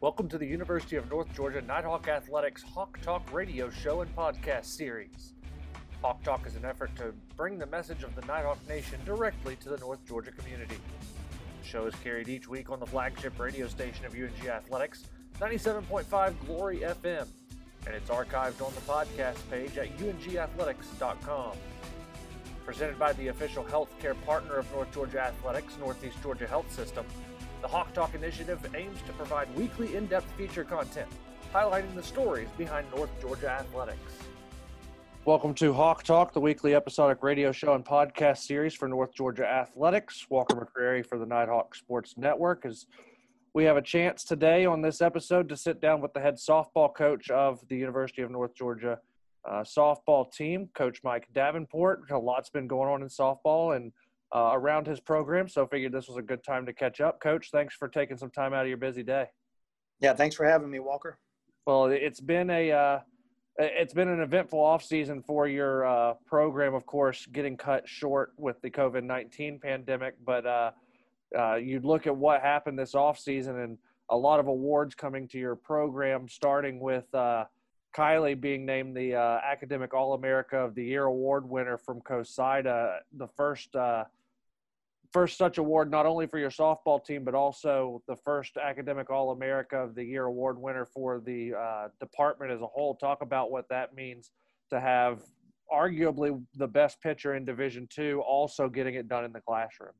Welcome to the University of North Georgia Nighthawk Athletics Hawk Talk radio show and podcast series. Hawk Talk is an effort to bring the message of the Nighthawk Nation directly to the North Georgia community. The show is carried each week on the flagship radio station of UNG Athletics, 97.5 Glory FM, and it's archived on the podcast page at ungathletics.com. Presented by the official healthcare partner of North Georgia Athletics, Northeast Georgia Health System, the Hawk Talk initiative aims to provide weekly in depth feature content highlighting the stories behind North Georgia athletics. Welcome to Hawk Talk, the weekly episodic radio show and podcast series for North Georgia athletics. Walker McCrary for the Nighthawk Sports Network. As we have a chance today on this episode to sit down with the head softball coach of the University of North Georgia uh, softball team, Coach Mike Davenport. A lot's been going on in softball and uh, around his program. So I figured this was a good time to catch up. Coach, thanks for taking some time out of your busy day. Yeah, thanks for having me, Walker. Well, it's been a uh, it's been an eventful offseason for your uh, program, of course, getting cut short with the COVID nineteen pandemic. But uh, uh, you look at what happened this offseason and a lot of awards coming to your program, starting with uh, Kylie being named the uh, Academic All America of the Year award winner from COSIDA, the first uh, first such award not only for your softball team but also the first academic all america of the year award winner for the uh, department as a whole. Talk about what that means to have arguably the best pitcher in division two also getting it done in the classroom.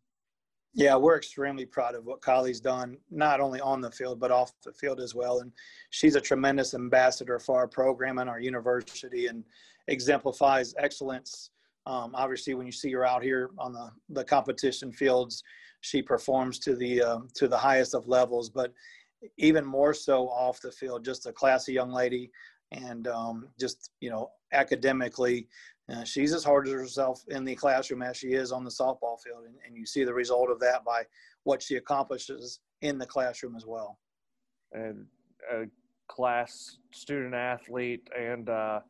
Yeah we're extremely proud of what kylie's done not only on the field but off the field as well. And she's a tremendous ambassador for our program and our university and exemplifies excellence um, obviously, when you see her out here on the, the competition fields, she performs to the uh, to the highest of levels. But even more so off the field, just a classy young lady, and um, just you know academically, uh, she's as hard as herself in the classroom as she is on the softball field, and, and you see the result of that by what she accomplishes in the classroom as well. And a class student athlete and. Uh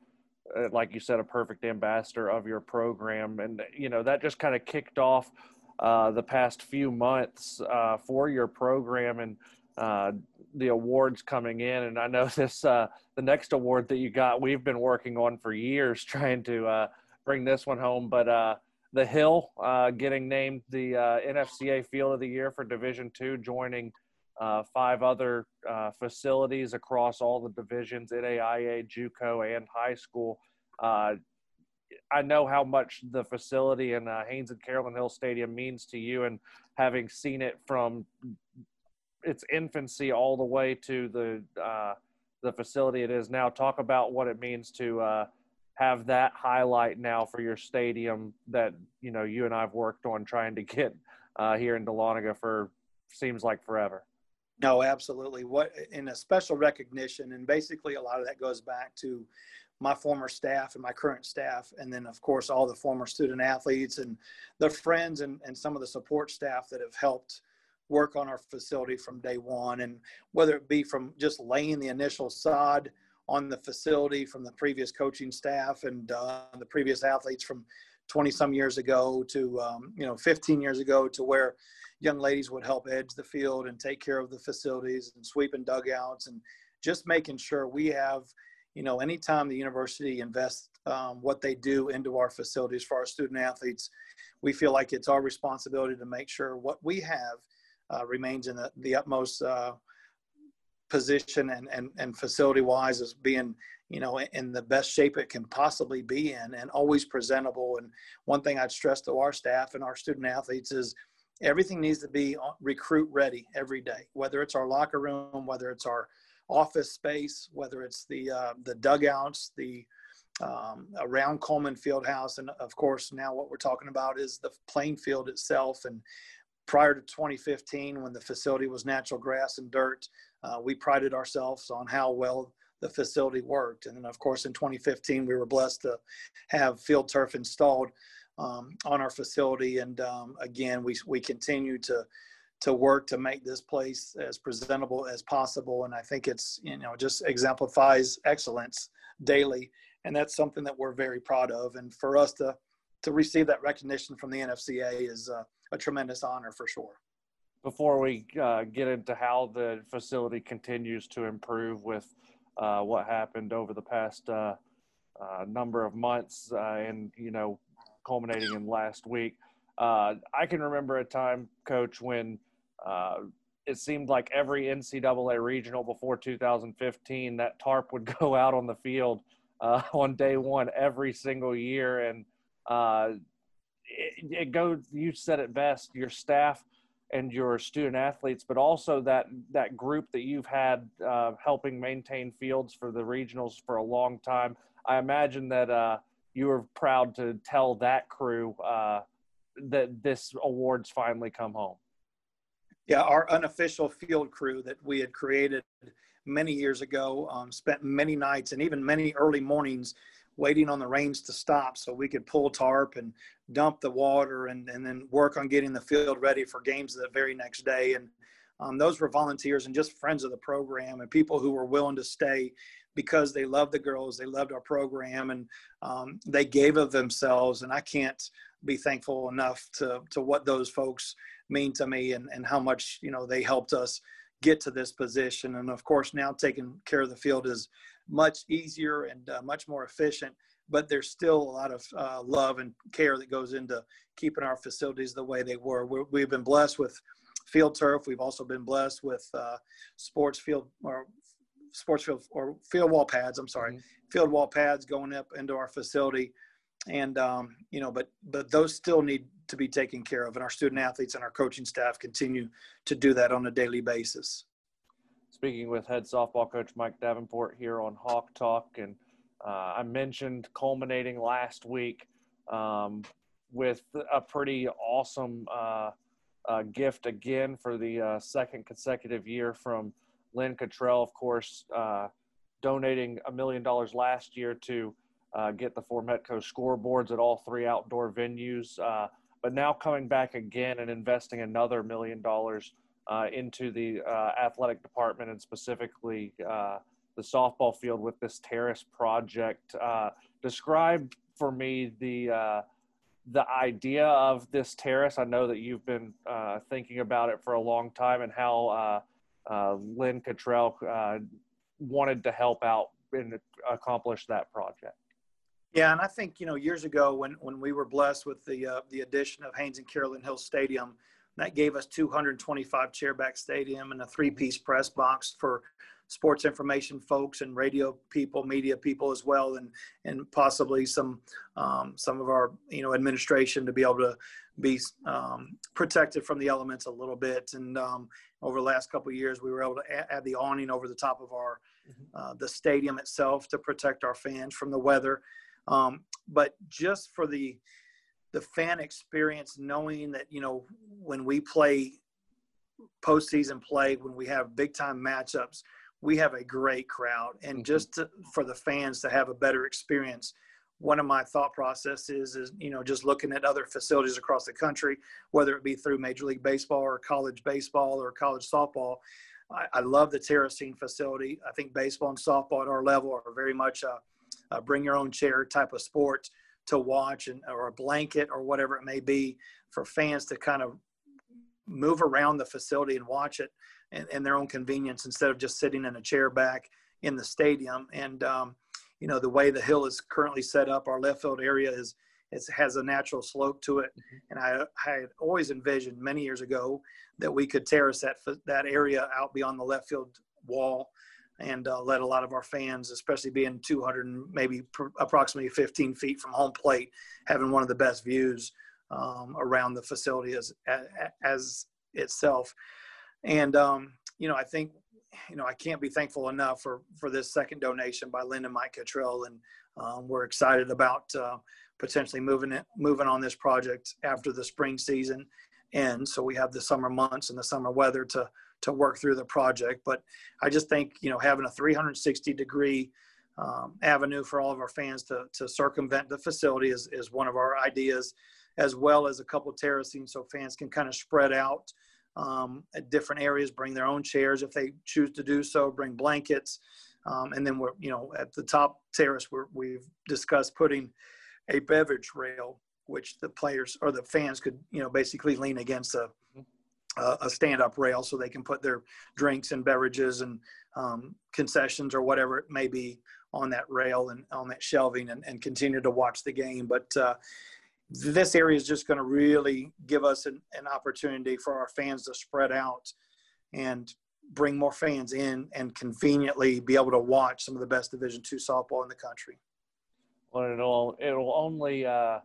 like you said, a perfect ambassador of your program. And, you know, that just kind of kicked off uh, the past few months uh, for your program and uh, the awards coming in. And I know this, uh, the next award that you got, we've been working on for years trying to uh, bring this one home. But the Hill getting named the NFCA Field of the Year for Division Two, joining – uh, five other uh, facilities across all the divisions NAIA, JUCO, and high school. Uh, I know how much the facility in uh, Haynes and Carolyn Hill Stadium means to you, and having seen it from its infancy all the way to the uh, the facility it is now. Talk about what it means to uh, have that highlight now for your stadium that you know you and I've worked on trying to get here in Dahlonega for seems like forever. No, absolutely. What in a special recognition, and basically a lot of that goes back to my former staff and my current staff, and then of course all the former student athletes and the friends and, and some of the support staff that have helped work on our facility from day one. And whether it be from just laying the initial sod on the facility from the previous coaching staff and uh, the previous athletes from 20 some years ago to um, you know 15 years ago to where young ladies would help edge the field and take care of the facilities and sweeping dugouts and just making sure we have, you know, anytime the university invests um, what they do into our facilities for our student athletes, we feel like it's our responsibility to make sure what we have uh, remains in the, the utmost uh, position and, and, and facility wise as being you know in the best shape it can possibly be in and always presentable. And one thing i'd stress to our staff and our student athletes is everything needs to be recruit ready every day whether it's our locker room whether it's our office space whether it's the uh, the dugouts the um, around coleman fieldhouse and of course now what we're talking about is the playing field itself. And prior to 2015 when the facility was natural grass and dirt uh, we prided ourselves on how well the facility worked. And then of course in 2015 we were blessed to have field turf installed um, on our facility. And um, again, we, we continue to, to work to make this place as presentable as possible. And I think it's, you know, just exemplifies excellence daily. And that's something that we're very proud of. And for us to, to receive that recognition from the NFCA is a, a tremendous honor for sure. before we uh, get into how the facility continues to improve with uh, what happened over the past uh, uh number of months uh, and you know culminating in last week uh, i can remember a time coach when it seemed like every ncaa regional before 2015 that tarp would go out on the field on day one every single year and it, it goes you said it best your staff and your student athletes, but also that that group that you've had uh, helping maintain fields for the regionals for a long time. I imagine that uh, you were proud to tell that crew uh, that this award's finally come home. Yeah, our unofficial field crew that we had created many years ago um, spent many nights and even many early mornings waiting on the rains to stop so we could pull tarp and dump the water and, and then work on getting the field ready for games the very next day. And um, those were volunteers and just friends of the program and people who were willing to stay because they loved the girls, they loved our program, and um, they gave of themselves. And I can't be thankful enough to, to what those folks mean to me and, and how much, you know, they helped us get to this position. And of course, now taking care of the field is much easier and uh, much more efficient. But there's still a lot of uh, love and care that goes into keeping our facilities the way they were. we have been blessed with field turf. We've also been blessed with uh, sports field or sports field or field wall pads. I'm sorry, mm-hmm. field wall pads going up into our facility, and um, you know, but but those still need to be taken care of, and our student athletes and our coaching staff continue to do that on a daily basis speaking with head softball coach Mike Davenport here on Hawk Talk. And uh, I mentioned culminating last week um, with a pretty awesome uh, uh, gift again for the uh, second consecutive year from Lynn Cottrell, of course, uh, donating a million dollars last year to uh, get the four Metco scoreboards at all three outdoor venues. but now coming back again and investing another million dollars uh, into the uh, athletic department and specifically uh, the softball field with this terrace project. Uh, describe for me the uh, the idea of this terrace. I know that you've been uh, thinking about it for a long time, and how Lynn Cottrell wanted to help out and accomplish that project. Yeah, and I think you know years ago when when we were blessed with the the addition of Haynes and Carolyn Hill Stadium that gave us 225 chairback stadium and a three-piece press box for sports information folks and radio people, media people as well, and and possibly some um, some of our you know administration to be able to be um, protected from the elements a little bit. And um, over the last couple of years, we were able to add the awning over the top of our mm-hmm. uh, the stadium itself to protect our fans from the weather. Um, but just for the the fan experience knowing that you know when we play postseason play when we have big time matchups we have a great crowd and mm-hmm. just to, for the fans to have a better experience one of my thought processes is you know just looking at other facilities across the country whether it be through major league baseball or college baseball or college softball i, I love the terracing facility i think baseball and softball at our level are very much a, a bring your own chair type of sport to watch and or a blanket or whatever it may be for fans to kind of move around the facility and watch it in, in their own convenience instead of just sitting in a chair back in the stadium. And um, you know the way the hill is currently set up, our left field area is it has a natural slope to it. Mm-hmm. And I, I had always envisioned many years ago that we could terrace that that area out beyond the left field wall and uh, let a lot of our fans, especially being 200 maybe pr- approximately 15 feet from home plate, having one of the best views um, around the facility as, as, as itself. And um, you know, I think you know I can't be thankful enough for for this second donation by Lynn and Mike Cottrell, and um, we're excited about uh, potentially moving it moving on this project after the spring season ends. So we have the summer months and the summer weather to to work through the project. But I just think you know having a 360 degree um, avenue for all of our fans to to circumvent the facility is is one of our ideas, as well as a couple terracing so fans can kind of spread out. Um, at different areas, bring their own chairs if they choose to do so. Bring blankets, um, and then we're you know at the top terrace where we've discussed putting a beverage rail, which the players or the fans could you know basically lean against a a stand-up rail so they can put their drinks and beverages and um, concessions or whatever it may be on that rail and on that shelving and, and continue to watch the game. But uh, this area is just going to really give us an, an, opportunity for our fans to spread out and bring more fans in and conveniently be able to watch some of the best Division two softball in the country. Well, it'll it'll only uh,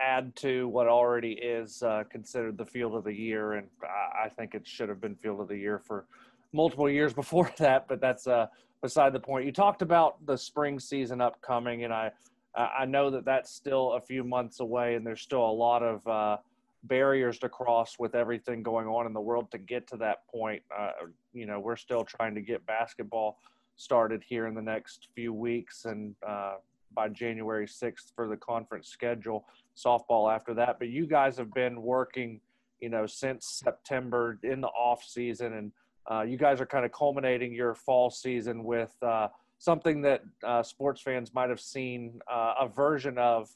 add to what already is uh, considered the field of the year, and I think it should have been field of the year for multiple years before that. But that's uh, beside the point. You talked about the spring season upcoming, and I I know that that's still a few months away, and there's still a lot of uh, barriers to cross with everything going on in the world to get to that point. Uh, you know, we're still trying to get basketball started here in the next few weeks, and uh, by January 6th for the conference schedule. Softball after that, but you guys have been working, you know, since September in the off season, and uh, you guys are kind of culminating your fall season with uh, something that uh, sports fans might have seen uh, a version of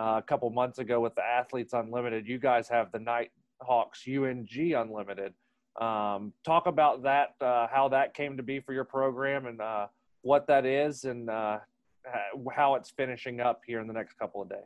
uh, a couple months ago with the Athletes Unlimited. You guys have the Nighthawks UNG Unlimited. Um, talk about that, uh, how that came to be for your program, and what that is, and how it's finishing up here in the next couple of days.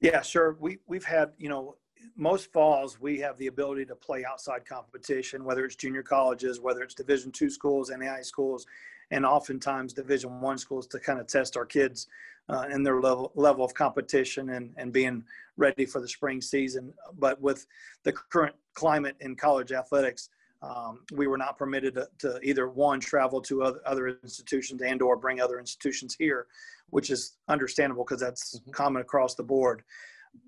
Yeah, sure. We we've had you know most falls we have the ability to play outside competition, whether it's junior colleges, whether it's Division two schools, NAI schools, and oftentimes Division one schools to kind of test our kids uh, in their level level of competition and and being ready for the spring season. But with the current climate in college athletics, um, we were not permitted to, to, either one travel to other, other institutions and or bring other institutions here which is understandable because that's mm-hmm. common across the board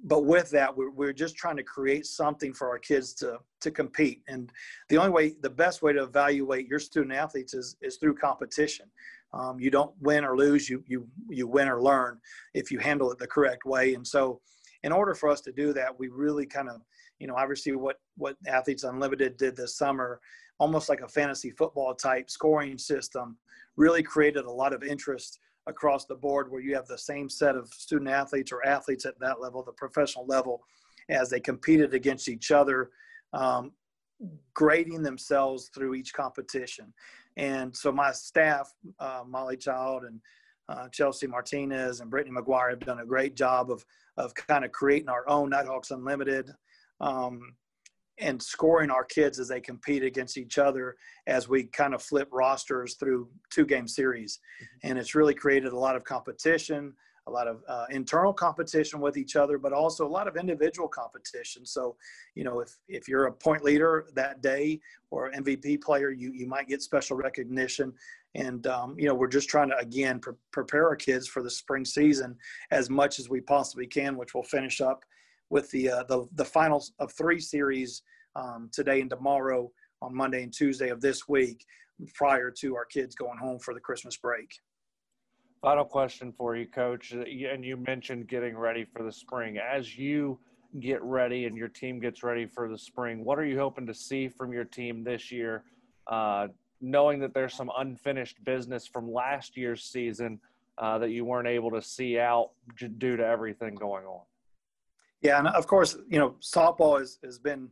but with that we're, we're just trying to create something for our kids to to compete. And the only way the best way to evaluate your student athletes is is through competition. Um, you don't win or lose you you you win or learn if you handle it the correct way. And so in order for us to do that we really kind of you know, obviously what what Athletes Unlimited did this summer, almost like a fantasy football type scoring system, really created a lot of interest across the board where you have the same set of student athletes or athletes at that level, the professional level, as they competed against each other, um, grading themselves through each competition. And so my staff, uh, Molly Child and uh, Chelsea Martinez and Brittany McGuire have done a great job of, of kind of creating our own Nighthawks Unlimited um, and scoring our kids as they compete against each other as we kind of flip rosters through two game series. Mm-hmm. And it's really created a lot of competition, a lot of uh, internal competition with each other, but also a lot of individual competition. So, you know, if, if you're a point leader that day or MVP player, you, you might get special recognition. And, um, you know, we're just trying to, again, pre- prepare our kids for the spring season as much as we possibly can, which we'll finish up with the uh, the the finals of three series um, today and tomorrow on Monday and Tuesday of this week, prior to our kids going home for the Christmas break. Final question for you, Coach. And you mentioned getting ready for the spring. As you get ready and your team gets ready for the spring, what are you hoping to see from your team this year? Uh, knowing that there's some unfinished business from last year's season uh, that you weren't able to see out due to everything going on. Yeah, and of course, you know, softball has, has been,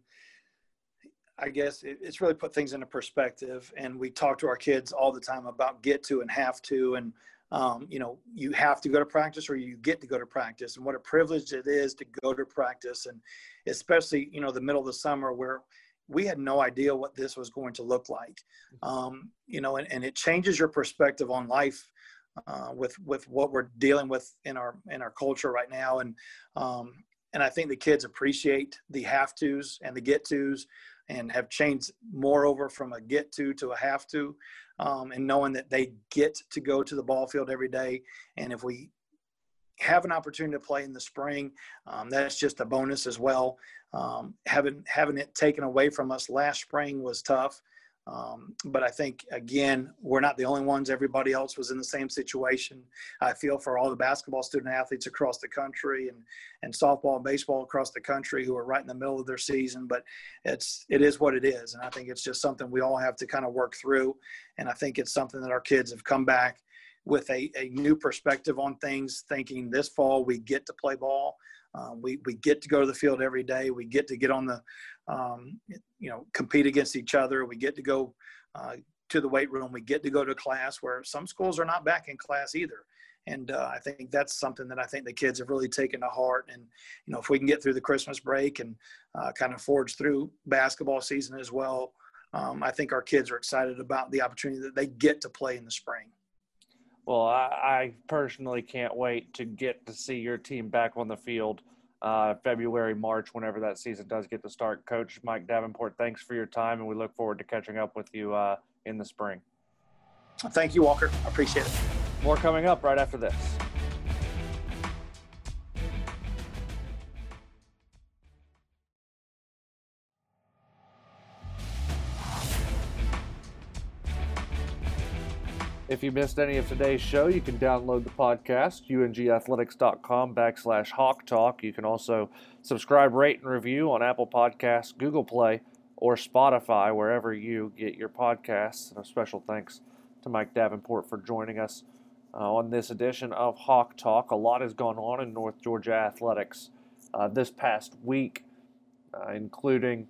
I guess, it, it's really put things into perspective. And we talk to our kids all the time about get to and have to. And, um, you know, you have to go to practice or you get to go to practice. And what a privilege it is to go to practice. And especially, you know, the middle of the summer where we had no idea what this was going to look like. Um, you know, and, and it changes your perspective on life uh, with with what we're dealing with in our in our culture right now and um, and I think the kids appreciate the have tos and the get tos and have changed more over from a get to to a have to um, and knowing that they get to go to the ball field every day. And if we have an opportunity to play in the spring um, that's just a bonus as well. Um, having having it taken away from us last spring was tough um, but I think, again, we're not the only ones. Everybody else was in the same situation. I feel for all the basketball student athletes across the country and, and softball and baseball across the country who are right in the middle of their season. But it's, it is what it is. And I think it's just something we all have to kind of work through. And I think it's something that our kids have come back with a, a new perspective on things, thinking this fall we get to play ball. Um, we, we get to go to the field every day. We get to get on the um, you know, compete against each other. We get to go uh, to the weight room. We get to go to class where some schools are not back in class either. And uh, I think that's something that I think the kids have really taken to heart. And, you know, if we can get through the Christmas break and uh, kind of forge through basketball season as well, um, I think our kids are excited about the opportunity that they get to play in the spring. Well, I, I personally can't wait to get to see your team back on the field uh, February, March, whenever that season does get to start. Coach Mike Davenport, thanks for your time, and we look forward to catching up with you uh, in the spring. Thank you, Walker. I appreciate it. More coming up right after this. If you missed any of today's show, you can download the podcast, ungathletics.com backslash hawk talk. You can also subscribe, rate, and review on Apple Podcasts, Google Play, or Spotify, wherever you get your podcasts. And a special thanks to Mike Davenport for joining us uh, on this edition of Hawk Talk. A lot has gone on in North Georgia athletics uh, this past week, uh, including,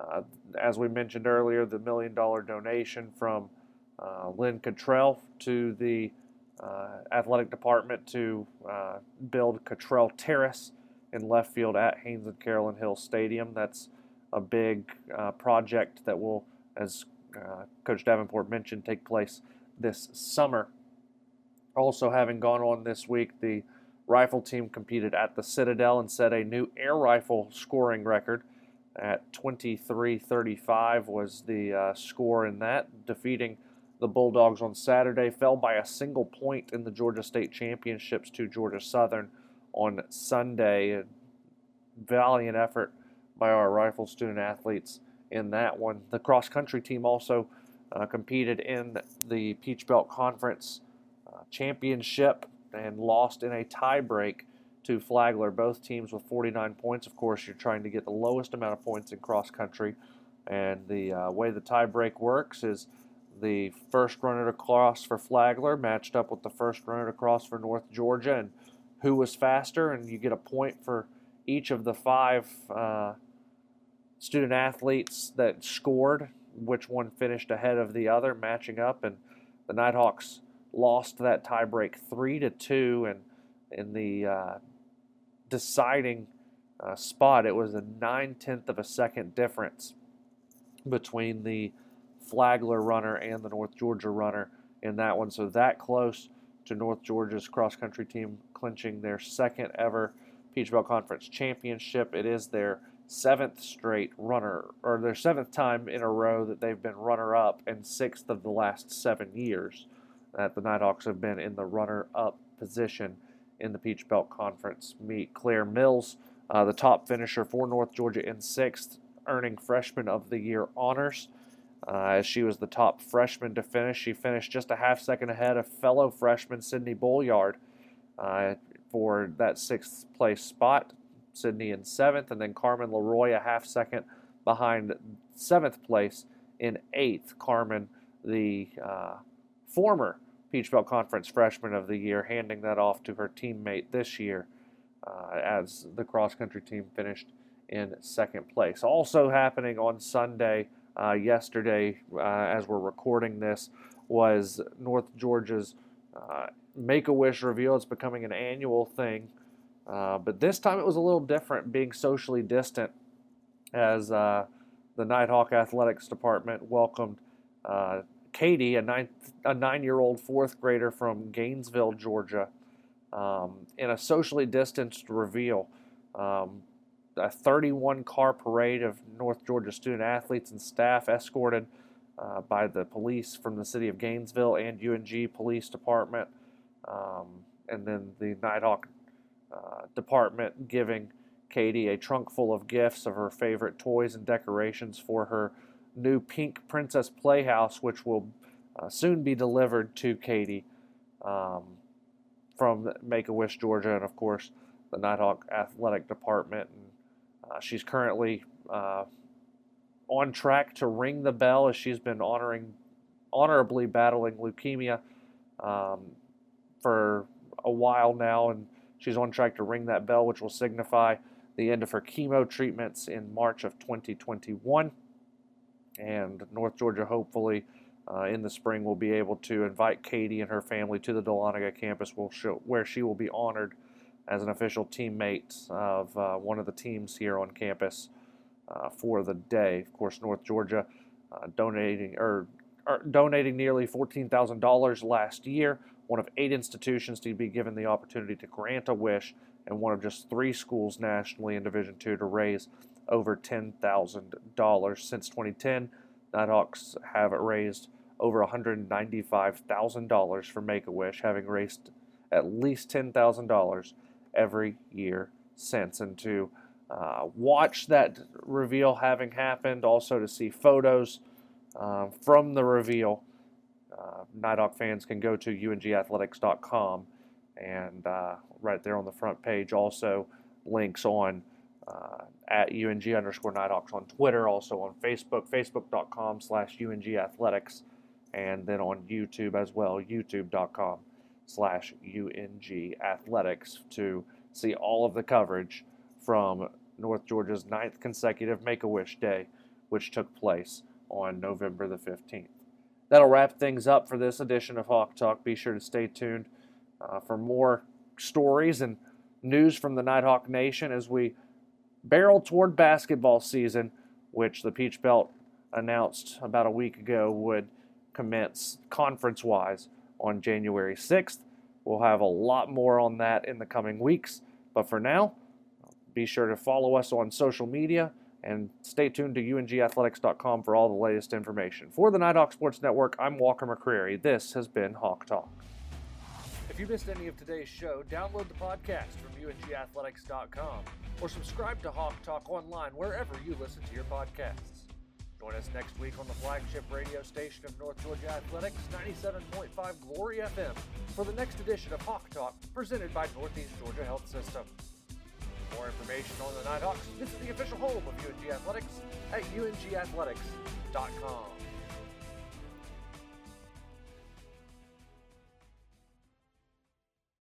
uh, as we mentioned earlier, the million dollar donation from Lynn Cottrell to the uh, athletic department to uh, build Cottrell Terrace in left field at Haynes and Carolyn Hill Stadium. That's a big uh, project that will, as uh, Coach Davenport mentioned, take place this summer. Also, having gone on this week, the rifle team competed at the Citadel and set a new air rifle scoring record at 23-35 was the uh, score in that, defeating the Bulldogs on Saturday fell by a single point in the Georgia State Championships to Georgia Southern on Sunday. Valiant effort by our rifle student athletes in that one. The cross country team also uh, competed in the Peach Belt Conference uh, Championship and lost in a tiebreak to Flagler. Both teams with 49 points. Of course, you're trying to get the lowest amount of points in cross country. And the uh, way the tiebreak works is the first runner to cross for Flagler matched up with the first runner to cross for North Georgia, and who was faster, and you get a point for each of the five uh, student athletes that scored, which one finished ahead of the other, matching up, and the Nighthawks lost that tiebreak three to two, and in the uh, deciding uh, spot, it was a nine tenth of a second difference between the Flagler runner and the North Georgia runner in that one. So that close to North Georgia's cross country team clinching their second ever Peach Belt Conference championship. It is their seventh straight runner, or their seventh time in a row that they've been runner up, and sixth of the last seven years that the Nighthawks have been in the runner up position in the Peach Belt Conference meet. Claire Mills, uh, the top finisher for North Georgia in sixth, earning Freshman of the Year honors. Uh, as she was the top freshman to finish, she finished just a half second ahead of fellow freshman Sydney Bolliard uh, for that sixth place spot. Sydney in seventh, and then Carmen Leroy a half second behind seventh place in eighth. Carmen, the uh, former Peach Belt Conference Freshman of the Year, handing that off to her teammate this year uh, as the cross country team finished in second place. Also happening on Sunday uh, yesterday, uh, as we're recording this, was North Georgia's uh, Make a Wish reveal. It's becoming an annual thing, uh, but this time it was a little different, being socially distant, as uh, the Nighthawk Athletics Department welcomed Katie, a nine a nine year old fourth grader from Gainesville, Georgia, um, in a socially distanced reveal. Um, a 31 car parade of North Georgia student athletes and staff escorted uh, by the police from the city of Gainesville and UNG Police Department, um, and then the Nighthawk uh, Department giving Katie a trunk full of gifts of her favorite toys and decorations for her new pink Princess Playhouse, which will uh, soon be delivered to Katie um, from Make a Wish, Georgia, and of course the Nighthawk Athletic Department and uh, she's currently uh, on track to ring the bell as she's been honoring, honorably battling leukemia um, for a while now, and she's on track to ring that bell, which will signify the end of her chemo treatments in March of 2021. And North Georgia, hopefully, uh, in the spring, will be able to invite Katie and her family to the Dahlonega campus, where she will be honored as an official teammate of uh, one of the teams here on campus uh, for the day. Of course, North Georgia uh, donating or, or, donating nearly $14,000 last year, one of eight institutions to be given the opportunity to grant a wish and one of just three schools nationally in Division II to raise over $10,000. Since 2010, Nighthawks have raised over $195,000 for Make a Wish, having raised at least $10,000 every year since. And to uh, watch that reveal having happened, also to see photos uh, from the reveal, uh, fans can go to ungathletics.com and uh, right there on the front page also links on uh, at UNG underscore Nighthawks on Twitter, also on Facebook, facebook.com slash UNG Athletics, and then on YouTube as well, youtube.com slash UNG Athletics to see all of the coverage from North Georgia's ninth consecutive Make a Wish Day, which took place on November the 15th. That'll wrap things up for this edition of Hawk Talk. Be sure to stay tuned uh, for more stories and news from the Nighthawk Nation as we barrel toward basketball season, which the Peach Belt announced about a week ago would commence conference wise on January 6th. We'll have a lot more on that in the coming weeks, but for now, be sure to follow us on social media and stay tuned to ungathletics.com for all the latest information. For the Nighthawk Sports Network, I'm Walker McCreary. This has been Hawk Talk. If you missed any of today's show, download the podcast from ungathletics.com or subscribe to Hawk Talk online wherever you listen to your podcasts. Join us next week on the flagship radio station of North Georgia Athletics, 97.5 Glory FM, for the next edition of Hawk Talk presented by Northeast Georgia Health System. For more information on the Nighthawks, visit the official home of UNG Athletics at ungathletics.com.